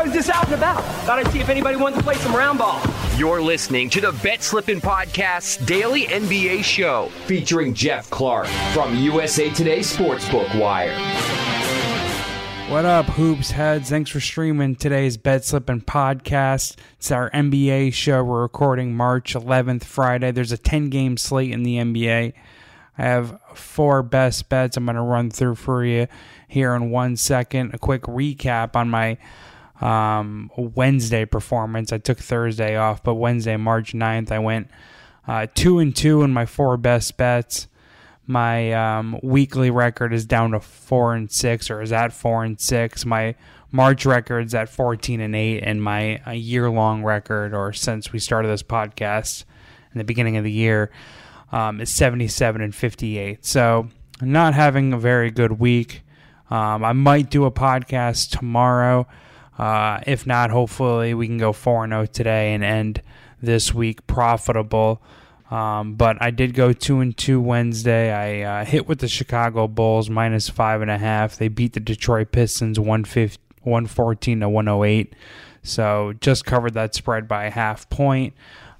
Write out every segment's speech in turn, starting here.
I was just out and about. Thought I'd see if anybody wanted to play some round ball. You're listening to the Bet Slippin' Podcast's daily NBA show featuring Geoff Clark from USA Today Sportsbook Wire. What up, hoops heads? Thanks for streaming today's Bet Slippin' podcast. It's our NBA show. We're recording March 11th, Friday. There's a 10 game slate in the NBA. I have four best bets I'm going to run through for you here in one second. A quick recap on my um, Wednesday performance. I took Thursday off, but Wednesday, March 9th, I went uh, two and two in my four best bets my um, weekly record is down to four and six, or is at four and six. My March record's at fourteen and eight, and my year long record, or since we started this podcast in the beginning of the year, um, is seventy seven and fifty eight. So I'm not having a very good week. Um, I might do a podcast tomorrow. Uh, if not, hopefully we can go four and zero oh today and end this week profitable. Um, but I did go two and two Wednesday. I uh, hit with the Chicago Bulls minus five and a half. They beat the Detroit Pistons 114 to 108. So just covered that spread by a half point.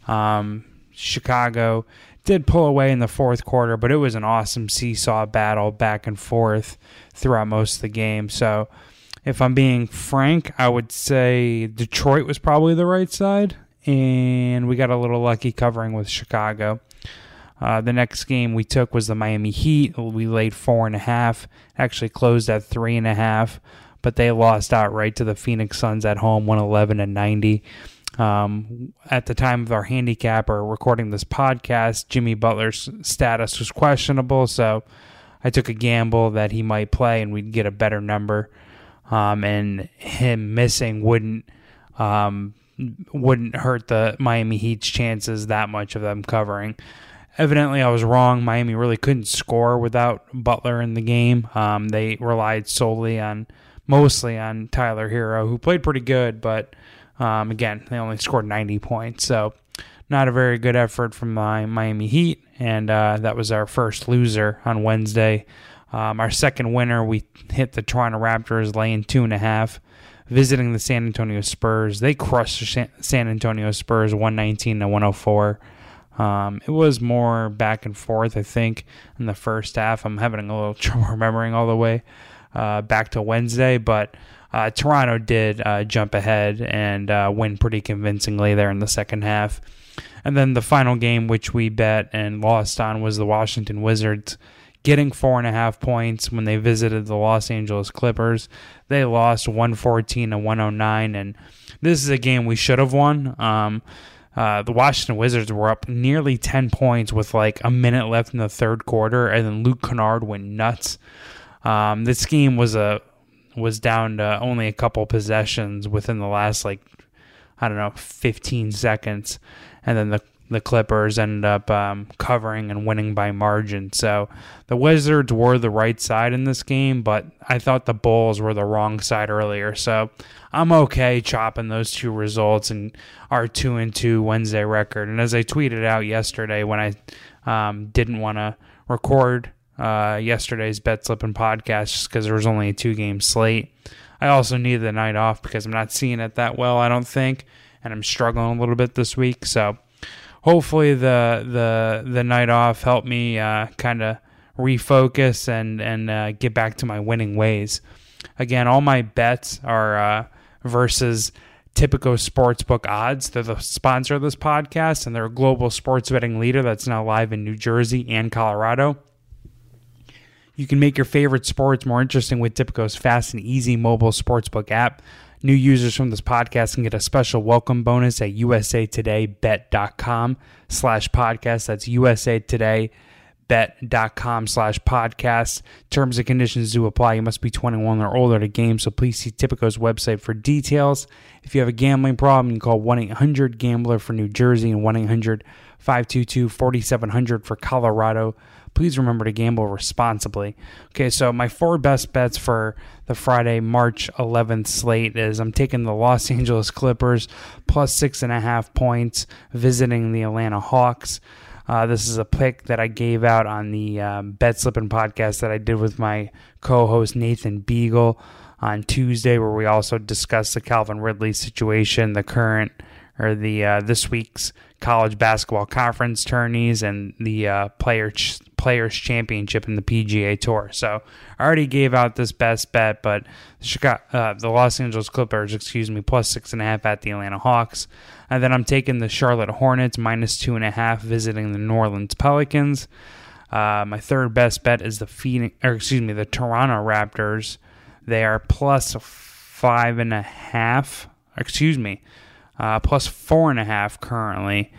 Um, Chicago did pull away in the fourth quarter, but it was an awesome seesaw battle back and forth throughout most of the game. So if I'm being frank, I would say Detroit was probably the right side and we got a little lucky covering with Chicago. Uh, the next game we took was the Miami Heat. We laid four and a half, actually closed at three and a half, but they lost outright to the Phoenix Suns at home, 111 and 90. Um, at the time of our handicap or recording this podcast, Jimmy Butler's status was questionable, so I took a gamble that he might play and we'd get a better number. Um, and him missing wouldn't um, wouldn't hurt the Miami Heat's chances that much of them covering. Evidently, I was wrong. Miami really couldn't score without Butler in the game. Um, they relied solely on, mostly on Tyler Herro, who played pretty good, but um, again, they only scored 90 points. So, not a very good effort from my Miami Heat, and uh, that was our first loser on Wednesday. Um, our second winner, we hit the Toronto Raptors laying two and a half visiting the San Antonio Spurs. They crushed the San Antonio Spurs 119 to 104. Um, it was more back and forth, I think, in the first half. I'm having a little trouble remembering all the way uh, back to Wednesday, but uh, Toronto did uh, jump ahead and uh, win pretty convincingly there in the second half. And then the final game, which we bet and lost on, was the Washington Wizards getting four and a half points when they visited the Los Angeles Clippers. They lost 114 to 109, and this is a game we should have won. Um, uh, the Washington Wizards were up nearly 10 points with like a minute left in the third quarter, and then Luke Kennard went nuts. Um, this game was a was down to only a couple possessions within the last like I don't know 15 seconds, and then the the Clippers ended up um, covering and winning by margin. So the Wizards were the right side in this game, but I thought the Bulls were the wrong side earlier. So I'm okay chopping those two results and our two and two Wednesday record. And as I tweeted out yesterday when I um, didn't want to record uh, yesterday's bet slipping podcast just because there was only a two game slate. I also needed the night off because I'm not seeing it that well, I don't think, and I'm struggling a little bit this week. So hopefully the the the night off helped me uh, kind of refocus and and uh, get back to my winning ways. Again, all my bets are uh, versus Tipico Sportsbook odds. They're the sponsor of this podcast, and they're a global sports betting leader that's now live in New Jersey and Colorado. You can make your favorite sports more interesting with Tipico's fast and easy mobile sportsbook app. New users from this podcast can get a special welcome bonus at usatodaybet.com slash podcast. That's usatodaybet.com slash podcast. Terms and conditions do apply. You must be 21 or older to game, so please see Tipico's website for details. If you have a gambling problem, you can call 1-800-GAMBLER for New Jersey and 1-800-522-4700 for Colorado please remember to gamble responsibly. Okay, so my four best bets for the Friday, March 11th slate is I'm taking the Los Angeles Clippers plus six and a half points, visiting the Atlanta Hawks. Uh, this is a pick that I gave out on the um, Bet Slipping podcast that I did with my co host Nathan Beagle. on Tuesday, where we also discussed the Calvin Ridley situation, the current or the uh, this week's college basketball conference tourneys, and the uh, player ch- players championship in the PGA Tour. So I already gave out this best bet, but the, Chicago, uh, the Los Angeles Clippers, excuse me, plus six and a half at the Atlanta Hawks, and then I'm taking the Charlotte Hornets minus two and a half visiting the New Orleans Pelicans. Uh, my third best bet is the Phoenix, or excuse me, the Toronto Raptors. They are plus five and a half. Excuse me, uh, plus four and a half currently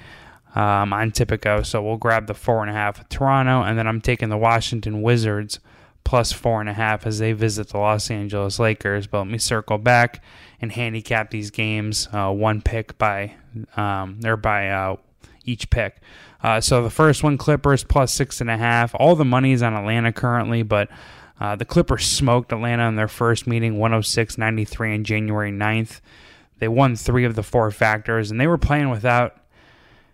um, on Tipico. So we'll grab the four and a half Toronto, and then I'm taking the Washington Wizards plus four and a half as they visit the Los Angeles Lakers. But let me circle back and handicap these games uh, one pick by um, or by uh, each pick. Uh, so the first one, Clippers plus six and a half. All the money is on Atlanta currently, but uh, the Clippers smoked Atlanta in their first meeting, 106 93 on January 9th. They won three of the four factors, and they were playing without,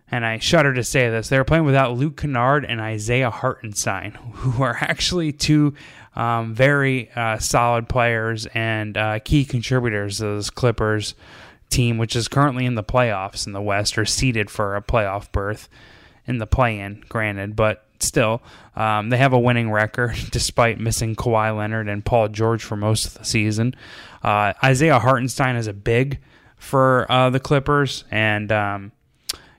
and I shudder to say this, they were playing without Luke Kennard and Isaiah Hartenstein, who are actually two um, very uh, solid players and uh, key contributors to this Clippers team, which is currently in the playoffs in the West or seeded for a playoff berth in the play-in, granted, but still, um, they have a winning record despite missing Kawhi Leonard and Paul George for most of the season. Uh, Isaiah Hartenstein is a big for uh, the Clippers, and um,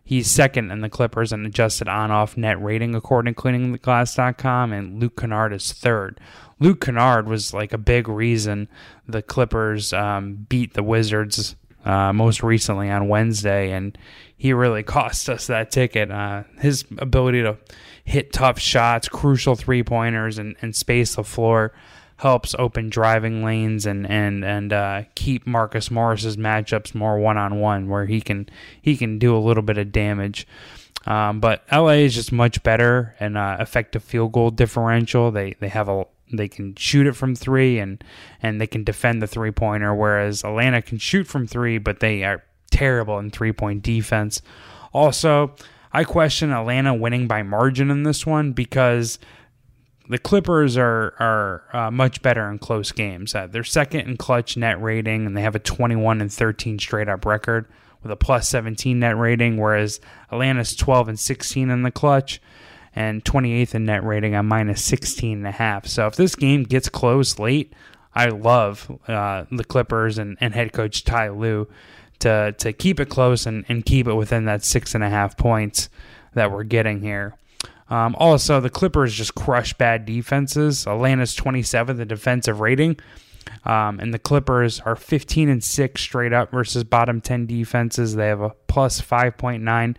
he's second in the Clippers in adjusted on-off net rating according to CleaningTheGlass.com, and Luke Kennard is third. Luke Kennard was like a big reason the Clippers um, beat the Wizards uh, most recently on Wednesday, and he really cost us that ticket. Uh, his ability to hit tough shots, crucial three pointers, and, and space the floor helps open driving lanes and and and uh, keep Marcus Morris's matchups more one on one, where he can he can do a little bit of damage. Um, but LA is just much better and uh, effective field goal differential. They they have a they can shoot it from three and and they can defend the three pointer, whereas Atlanta can shoot from three, but they are terrible in three point defense. Also, I question Atlanta winning by margin in this one because the Clippers are are uh, much better in close games. Uh, they're second in clutch net rating, and they have a 21 and 13 straight up record with a plus 17 net rating, whereas Atlanta's 12 and 16 in the clutch and 28th in net rating on minus 16 and a half. So if this game gets close late, I love uh, the Clippers and, and head coach Ty Lue to to keep it close and, and keep it within that six and a half points that we're getting here. Um, also, the Clippers just crush bad defenses. Atlanta's 27th in defensive rating, um, and the Clippers are 15 and six straight up versus bottom 10 defenses. They have a plus 5.9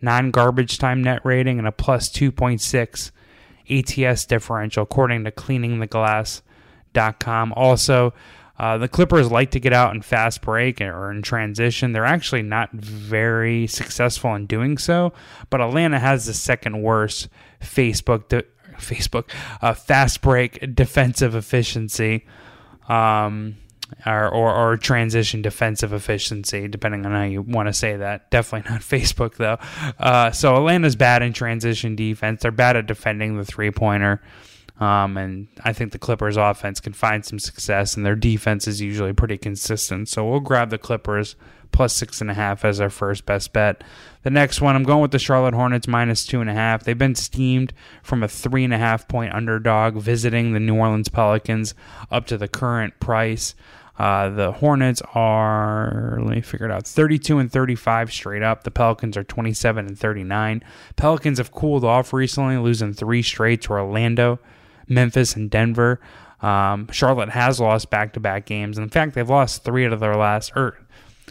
non garbage time net rating and a plus 2.6 ATS differential, according to CleaningTheGlass.com. Also, uh, the Clippers like to get out in fast break or in transition. They're actually not very successful in doing so, but Atlanta has the second worst Facebook de- Facebook uh, fast break defensive efficiency. Um, or, or, or, transition defensive efficiency, depending on how you want to say that. Definitely not Facebook, though. Uh, so Atlanta's bad in transition defense. They're bad at defending the three pointer. Um, and I think the Clippers offense can find some success, and their defense is usually pretty consistent. So we'll grab the Clippers plus six and a half as our first best bet. The next one, I'm going with the Charlotte Hornets minus two and a half. They've been steamed from a three and a half point underdog visiting the New Orleans Pelicans up to the current price. Uh, the Hornets are, let me figure it out, 32 and 35 straight up. The Pelicans are 27 and 39. Pelicans have cooled off recently, losing three straight to Orlando, Memphis, and Denver. Um, Charlotte has lost back to back games. In fact, they've lost three out of their last, or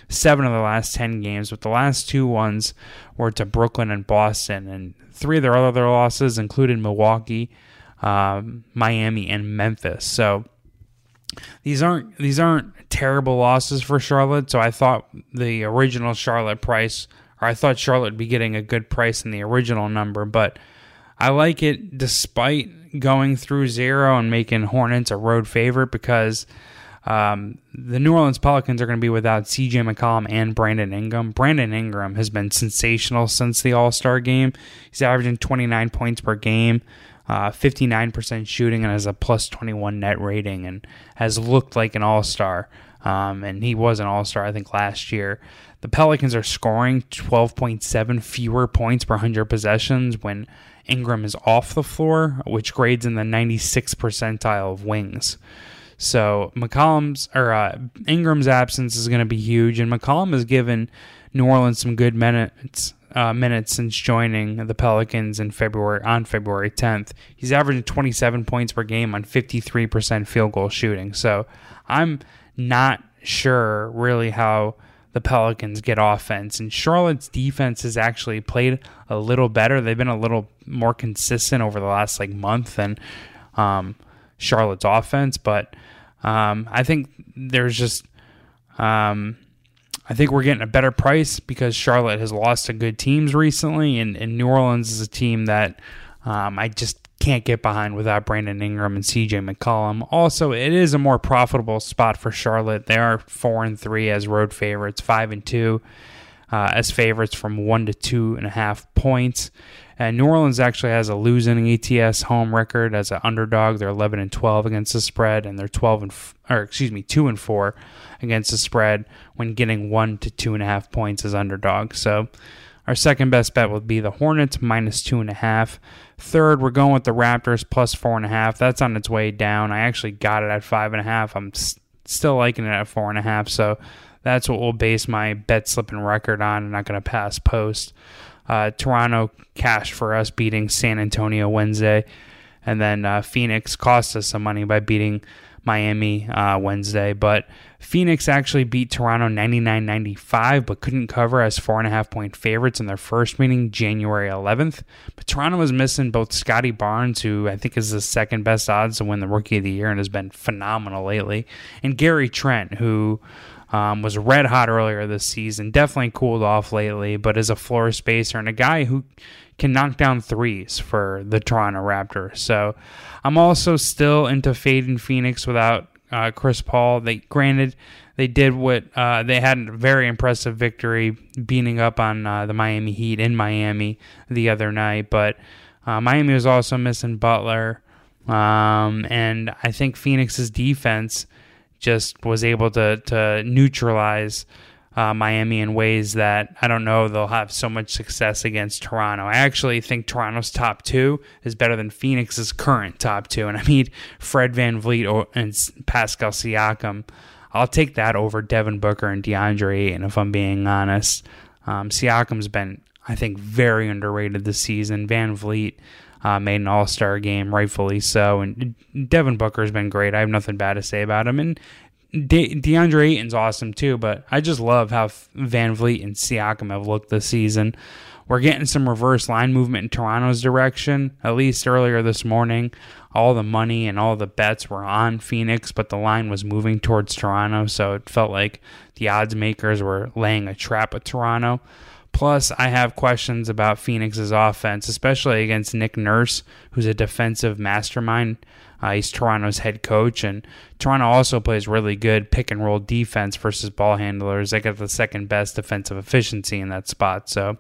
seven of their last 10 games, but the last two ones were to Brooklyn and Boston. And three of their other losses included Milwaukee, um, Miami, and Memphis. So these aren't these aren't terrible losses for Charlotte. So I thought the original Charlotte price, or I thought Charlotte would be getting a good price in the original number, but I like it despite going through zero and making Hornets a road favorite because um, the New Orleans Pelicans are going to be without CJ McCollum and Brandon Ingram. Brandon Ingram has been sensational since the All Star game. He's averaging 29 points per game, uh, 59% shooting and has a plus 21 net rating and has looked like an all star. Um, and he was an all star, I think, last year. The Pelicans are scoring 12.7 fewer points per 100 possessions when Ingram is off the floor, which grades in the 96th percentile of wings. So McCollum's or uh, Ingram's absence is going to be huge, and McCollum has given New Orleans some good minutes uh, minutes since joining the Pelicans in February on February 10th. He's averaging 27 points per game on 53% field goal shooting. So I'm not sure really how the Pelicans get offense. And Charlotte's defense has actually played a little better. They've been a little more consistent over the last like month than um, Charlotte's offense, but um, I think there's just um, I think we're getting a better price because Charlotte has lost to good teams recently, and, and New Orleans is a team that um, I just can't get behind without Brandon Ingram and CJ McCollum. Also, it is a more profitable spot for Charlotte. They are four and three as road favorites, five and two uh, as favorites from one to two and a half points. And New Orleans actually has a losing ATS home record as an underdog. They're 11 and 12 against the spread, and they're 12 and f- or excuse me, two and four against the spread when getting one to two and a half points as underdog. So our second best bet would be the Hornets minus two and a half. Third, we're going with the Raptors plus four and a half. That's on its way down. I actually got it at five and a half. I'm st- still liking it at four and a half. So that's what we'll base my bet slipping record on. I'm not going to pass post. Uh, Toronto cash for us beating San Antonio Wednesday. And then uh, Phoenix cost us some money by beating Miami uh, Wednesday. But Phoenix actually beat Toronto 99 95, but couldn't cover as four and a half point favorites in their first meeting January 11th. But Toronto was missing both Scottie Barnes, who I think is the second best odds to win the Rookie of the Year and has been phenomenal lately, and Gary Trent, who um, was red hot earlier this season, definitely cooled off lately, but is a floor spacer and a guy who can knock down threes for the Toronto Raptors. So I'm also still into fading Phoenix without uh, Chris Paul. They granted they did what uh, they had a very impressive victory, beating up on uh, the Miami Heat in Miami the other night, but uh, Miami was also missing Butler. Um, and I think Phoenix's defense just was able to to neutralize uh, Miami in ways that I don't know they'll have so much success against Toronto. I actually think Toronto's top two is better than Phoenix's current top two, and I mean Fred Van VanVleet and Pascal Siakam. I'll take that over Devin Booker and DeAndre Ayton if I'm being honest. Um, Siakam's been, I think, very underrated this season. VanVleet uh, made an All Star game, rightfully so. And Devin Booker's been great. I have nothing bad to say about him. And De- DeAndre Ayton's awesome too. But I just love how VanVleet and Siakam have looked this season. We're getting some reverse line movement in Toronto's direction. At least earlier this morning, all the money and all the bets were on Phoenix, but the line was moving towards Toronto. So it felt like the odds makers were laying a trap at Toronto. Plus, I have questions about Phoenix's offense, especially against Nick Nurse, who's a defensive mastermind. Uh, he's Toronto's head coach, and Toronto also plays really good pick and roll defense versus ball handlers. They got the second best defensive efficiency in that spot. So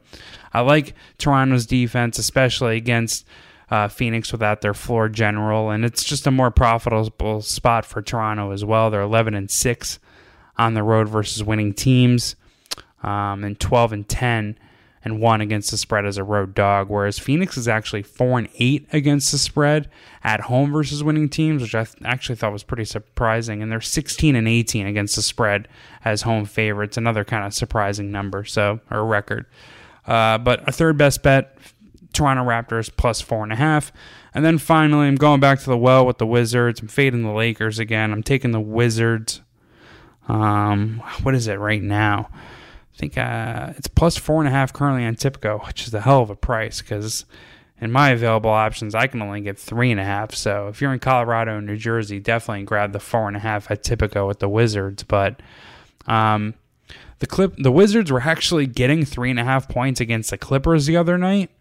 I like Toronto's defense, especially against uh, Phoenix without their floor general, and it's just a more profitable spot for Toronto as well. They're 11 and six on the road versus winning teams um, and 12 and 10 and 1 against the spread as a road dog, whereas Phoenix is actually 4 and 8 against the spread at home versus winning teams, which I th- actually thought was pretty surprising. And they're 16 and 18 against the spread as home favorites, another kind of surprising number, so or record. Uh, but a third best bet, Toronto Raptors plus four and a half. And then finally, I'm going back to the well with the Wizards. I'm fading the Lakers again. I'm taking the Wizards. Um, what is it right now? I think uh, it's plus four and a half currently on Tipico, which is a hell of a price because in my available options, I can only get three and a half. So if you're in Colorado and New Jersey, definitely grab the four and a half at Tipico with the Wizards. But um, the clip, the Wizards were actually getting three and a half points against the Clippers the other night,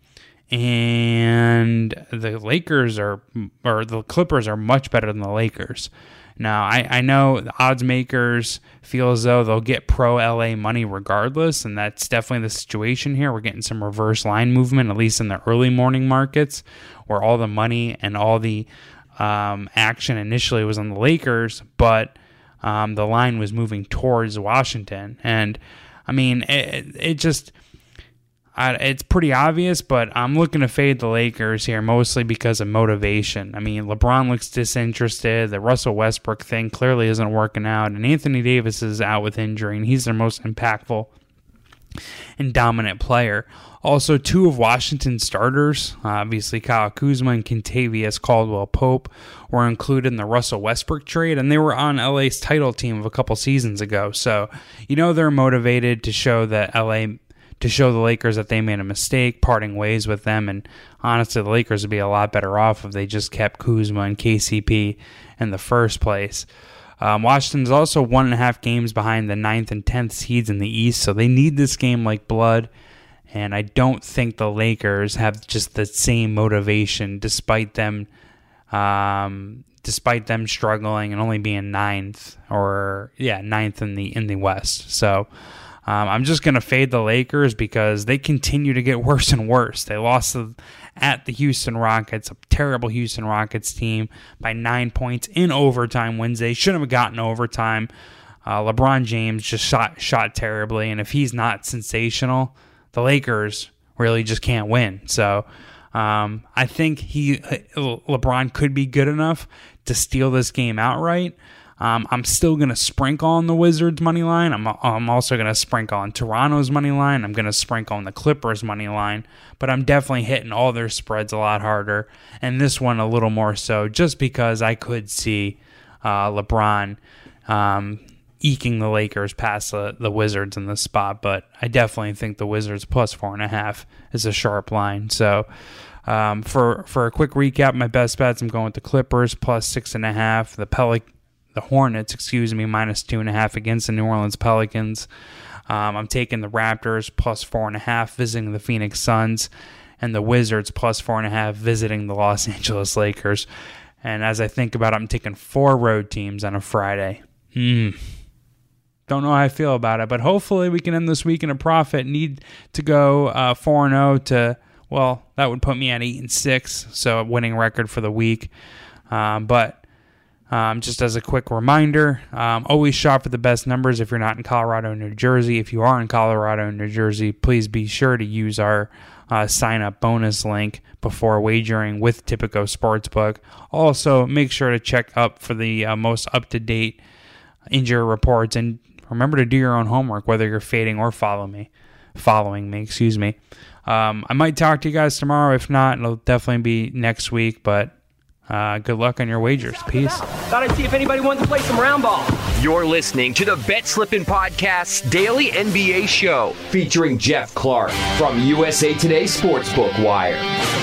and the Lakers are or the Clippers are much better than the Lakers. Now, I, I know the odds makers feel as though they'll get pro LA money regardless, and that's definitely the situation here. We're getting some reverse line movement, at least in the early morning markets, where all the money and all the um, action initially was on the Lakers, but um, the line was moving towards Washington. And I mean, it, it just I, it's pretty obvious, but I'm looking to fade the Lakers here mostly because of motivation. I mean, LeBron looks disinterested. The Russell Westbrook thing clearly isn't working out, and Anthony Davis is out with injury, and he's their most impactful and dominant player. Also, two of Washington's starters, obviously Kyle Kuzma and Kentavious Caldwell Pope, were included in the Russell Westbrook trade, and they were on LA's title team of a couple seasons ago. So, you know, they're motivated to show that LA to show the Lakers that they made a mistake, parting ways with them. And honestly, the Lakers would be a lot better off if they just kept Kuzma and KCP in the first place. Um, Washington's also one and a half games behind the ninth and tenth seeds in the East, so they need this game like blood. And I don't think the Lakers have just the same motivation, despite them, um, despite them struggling and only being ninth or yeah ninth in the in the West. So um, I'm just going to fade the Lakers because they continue to get worse and worse. They lost at the Houston Rockets, a terrible Houston Rockets team, by nine points in overtime Wednesday. Shouldn't have gotten overtime. Uh, LeBron James just shot shot terribly, and if he's not sensational, the Lakers really just can't win. So um, I think he LeBron could be good enough to steal this game outright. Um, I'm still going to sprinkle on the Wizards money line. I'm, I'm also going to sprinkle on Toronto's money line. I'm going to sprinkle on the Clippers money line. But I'm definitely hitting all their spreads a lot harder. And this one a little more so just because I could see uh, LeBron um, eking the Lakers past the, the Wizards in this spot. But I definitely think the Wizards plus four and a half is a sharp line. So. Um, for for a quick recap, my best bets, I'm going with the Clippers plus six and a half, the Pelic- the Hornets, excuse me, minus two and a half against the New Orleans Pelicans. Um, I'm taking the Raptors plus four and a half, visiting the Phoenix Suns, and the Wizards plus four and a half, visiting the Los Angeles Lakers. And as I think about it, I'm taking four road teams on a Friday. Hmm. Don't know how I feel about it, but hopefully we can end this week in a profit. Need to go uh, four and zero oh to well, that would put me at eight and six, so a winning record for the week. Um, but um, just as a quick reminder, um, always shop for the best numbers if you're not in Colorado New Jersey. If you are in Colorado New Jersey, please be sure to use our uh, sign up bonus link before wagering with Tipico Sportsbook. Also, make sure to check up for the uh, most up to date injury reports and remember to do your own homework, whether you're fading or follow me, following me. Excuse me. Um, I might talk to you guys tomorrow. If not, it'll definitely be next week. But uh, good luck on your wagers. Peace. Thought I'd see if anybody wanted to play some round ball. You're listening to the Bet Slippin' Podcast Daily NBA Show featuring Geoff Clark from USA Today Sportsbook Wire.